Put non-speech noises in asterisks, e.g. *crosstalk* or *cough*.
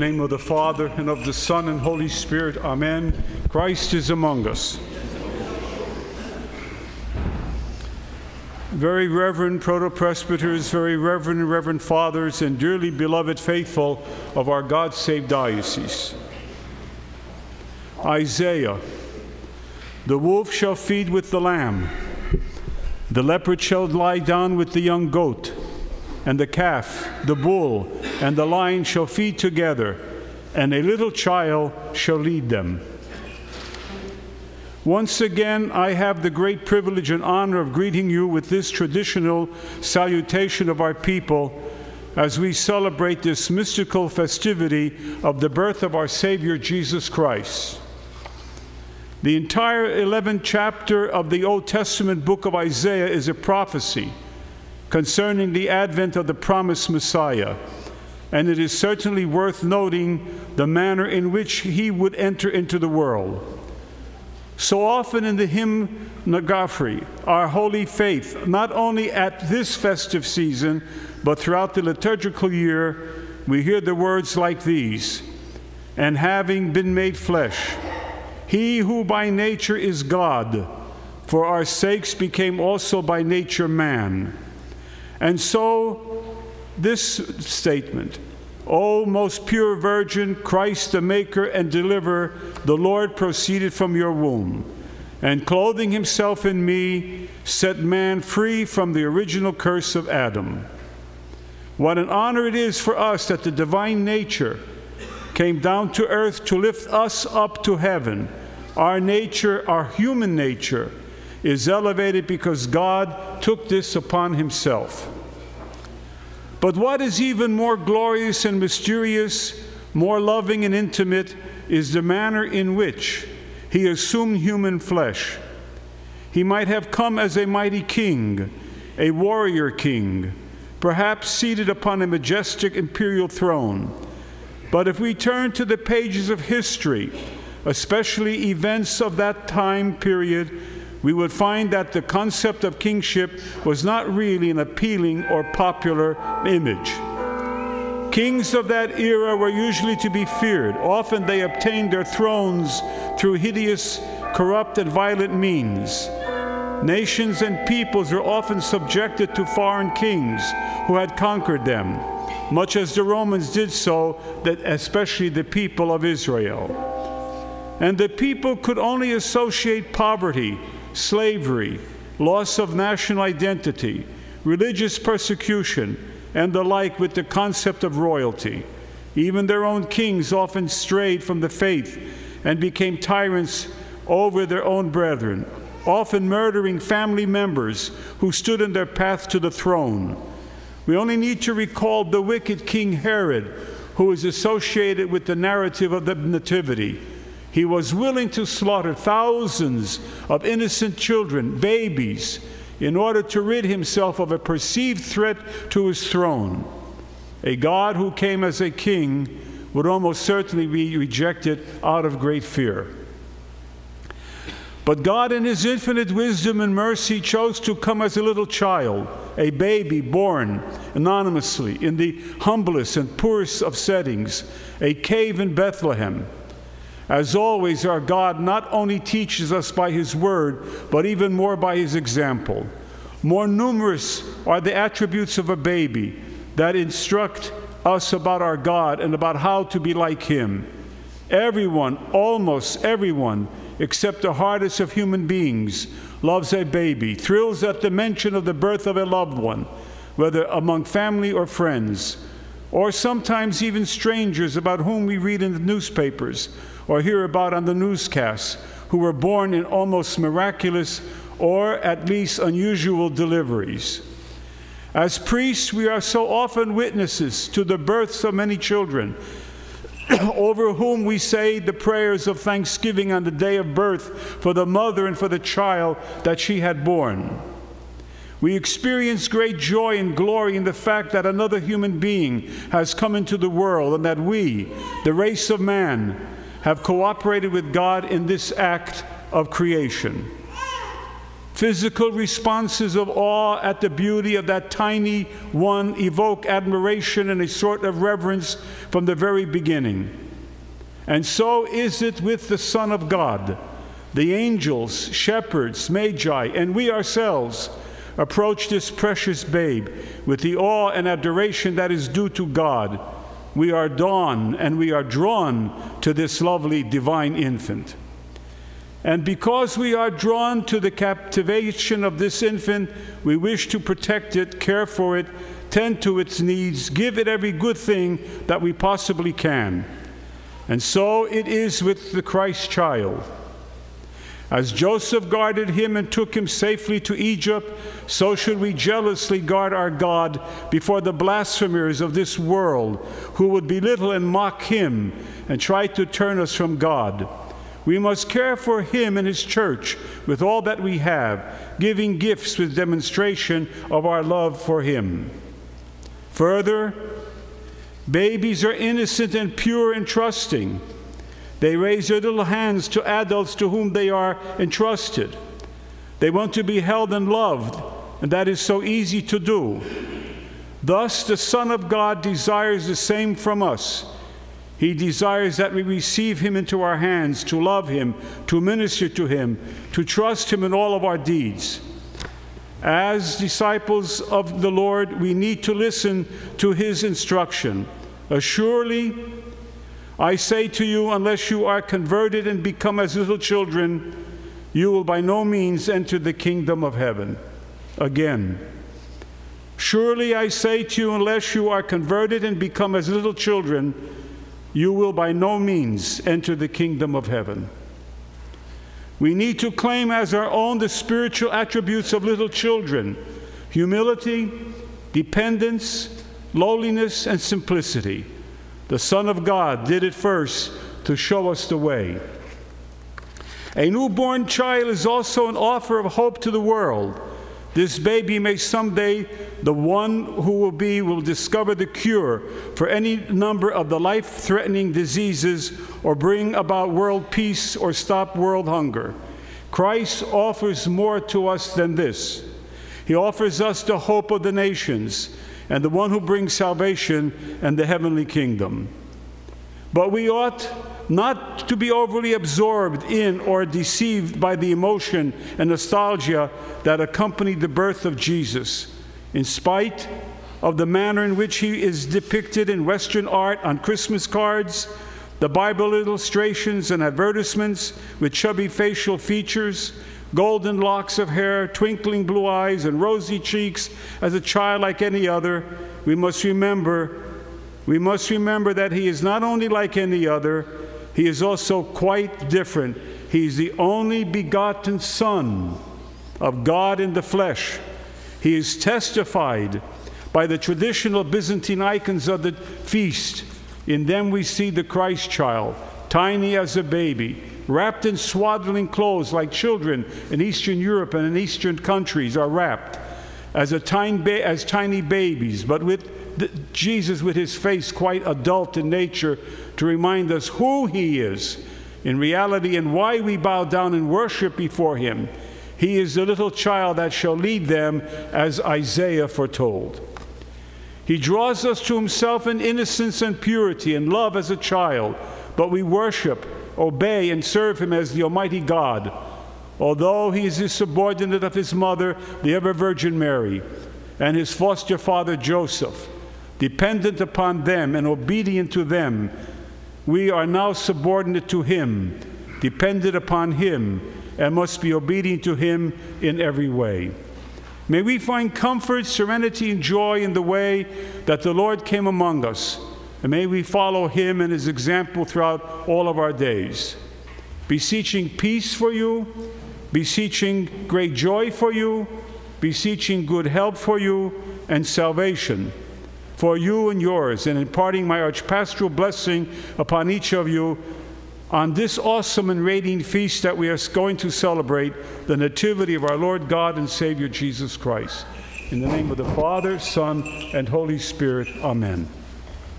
Name of the Father, and of the Son, and Holy Spirit, Amen. Christ is among us. Very reverend proto-presbyters, very reverend and reverend fathers, and dearly beloved faithful of our God-saved diocese. Isaiah, the wolf shall feed with the lamb, the leopard shall lie down with the young goat, and the calf, the bull, and the lion shall feed together, and a little child shall lead them. Once again, I have the great privilege and honor of greeting you with this traditional salutation of our people as we celebrate this mystical festivity of the birth of our Savior Jesus Christ. The entire 11th chapter of the Old Testament book of Isaiah is a prophecy concerning the advent of the promised Messiah, and it is certainly worth noting the manner in which he would enter into the world. So often in the hymn Nagafri, our holy faith, not only at this festive season, but throughout the liturgical year, we hear the words like these And having been made flesh, he who by nature is God, for our sakes became also by nature man. And so, this statement O most pure Virgin, Christ the Maker and Deliverer, the Lord proceeded from your womb, and clothing himself in me, set man free from the original curse of Adam. What an honor it is for us that the divine nature came down to earth to lift us up to heaven. Our nature, our human nature, is elevated because God took this upon himself. But what is even more glorious and mysterious, more loving and intimate, is the manner in which he assumed human flesh. He might have come as a mighty king, a warrior king, perhaps seated upon a majestic imperial throne. But if we turn to the pages of history, especially events of that time period, we would find that the concept of kingship was not really an appealing or popular image. Kings of that era were usually to be feared. Often they obtained their thrones through hideous, corrupt, and violent means. Nations and peoples were often subjected to foreign kings who had conquered them, much as the Romans did so, that especially the people of Israel. And the people could only associate poverty, slavery, loss of national identity, religious persecution, and the like with the concept of royalty. Even their own kings often strayed from the faith and became tyrants over their own brethren, often murdering family members who stood in their path to the throne. We only need to recall the wicked King Herod, who is associated with the narrative of the Nativity he was willing to slaughter thousands of innocent children, babies, in order to rid himself of a perceived threat to his throne. A God who came as a king would almost certainly be rejected out of great fear. But God, in His infinite wisdom and mercy, chose to come as a little child, a baby born anonymously in the humblest and poorest of settings, a cave in Bethlehem as always, our God not only teaches us by His Word, but even more by His example. More numerous are the attributes of a baby that instruct us about our God and about how to be like Him. Everyone, almost everyone, except the hardest of human beings, loves a baby, thrills at the mention of the birth of a loved one, whether among family or friends, or sometimes even strangers about whom we read in the newspapers or hear about on the newscasts who were born in almost miraculous or at least unusual deliveries. As priests, we are so often witnesses to the births of many children, *clears throat* over whom we say the prayers of thanksgiving on the day of birth for the mother and for the child that she had born. We experience great joy and glory in the fact that another human being has come into the world and that we, the race of man, have cooperated with God in this act of creation. Physical responses of awe at the beauty of that tiny one evoke admiration and a sort of reverence from the very beginning. And so is it with the Son of God. The angels, shepherds, magi, and we ourselves approach this precious babe with the awe and adoration that is due to God. We are drawn and we are drawn to this lovely divine infant. And because we are drawn to the captivation of this infant, we wish to protect it, care for it, tend to its needs, give it every good thing that we possibly can. And so it is with the Christ child. As Joseph guarded him and took him safely to Egypt, so should we jealously guard our God before the blasphemers of this world who would belittle and mock him and try to turn us from God. We must care for him and his church with all that we have, giving gifts with demonstration of our love for him. Further, babies are innocent and pure and trusting. They raise their little hands to adults to whom they are entrusted. They want to be held and loved, and that is so easy to do. Thus, the Son of God desires the same from us. He desires that we receive Him into our hands, to love Him, to minister to Him, to trust Him in all of our deeds. As disciples of the Lord, we need to listen to His instruction. Assuredly, I say to you, unless you are converted and become as little children, you will by no means enter the kingdom of heaven. Again, surely I say to you, unless you are converted and become as little children, you will by no means enter the kingdom of heaven. We need to claim as our own the spiritual attributes of little children humility, dependence, lowliness, and simplicity. The Son of God did it first to show us the way. A newborn child is also an offer of hope to the world. This baby may someday, the one who will be, will discover the cure for any number of the life threatening diseases or bring about world peace or stop world hunger. Christ offers more to us than this. He offers us the hope of the nations and the one who brings salvation and the heavenly kingdom. But we ought not to be overly absorbed in or deceived by the emotion and nostalgia that accompanied the birth of Jesus. In spite of the manner in which he is depicted in Western art on Christmas cards, the Bible illustrations and advertisements with chubby facial features, golden locks of hair, twinkling blue eyes, and rosy cheeks as a child like any other, we must remember we must remember that he is not only like any other, he is also quite different. He's the only begotten Son of God in the flesh. He is testified by the traditional Byzantine icons of the feast. In them we see the Christ child, tiny as a baby, wrapped in swaddling clothes like children in Eastern Europe and in Eastern countries are wrapped as, a tiny, ba- as tiny babies, but with Jesus with his face quite adult in nature to remind us who he is in reality and why we bow down and worship before him. He is the little child that shall lead them, as Isaiah foretold. He draws us to himself in innocence and purity and love as a child, but we worship obey, and serve him as the Almighty God, although he is the subordinate of his mother, the ever Virgin Mary, and his foster father Joseph, dependent upon them and obedient to them. We are now subordinate to him, dependent upon him, and must be obedient to him in every way. May we find comfort, serenity, and joy in the way that the Lord came among us and may we follow him and his example throughout all of our days. Beseeching peace for you, beseeching great joy for you, beseeching good help for you, and salvation for you and yours, and imparting my archpastoral blessing upon each of you on this awesome and radiant feast that we are going to celebrate the Nativity of our Lord God and Savior Jesus Christ. In the name of the Father, Son, and Holy Spirit, Amen.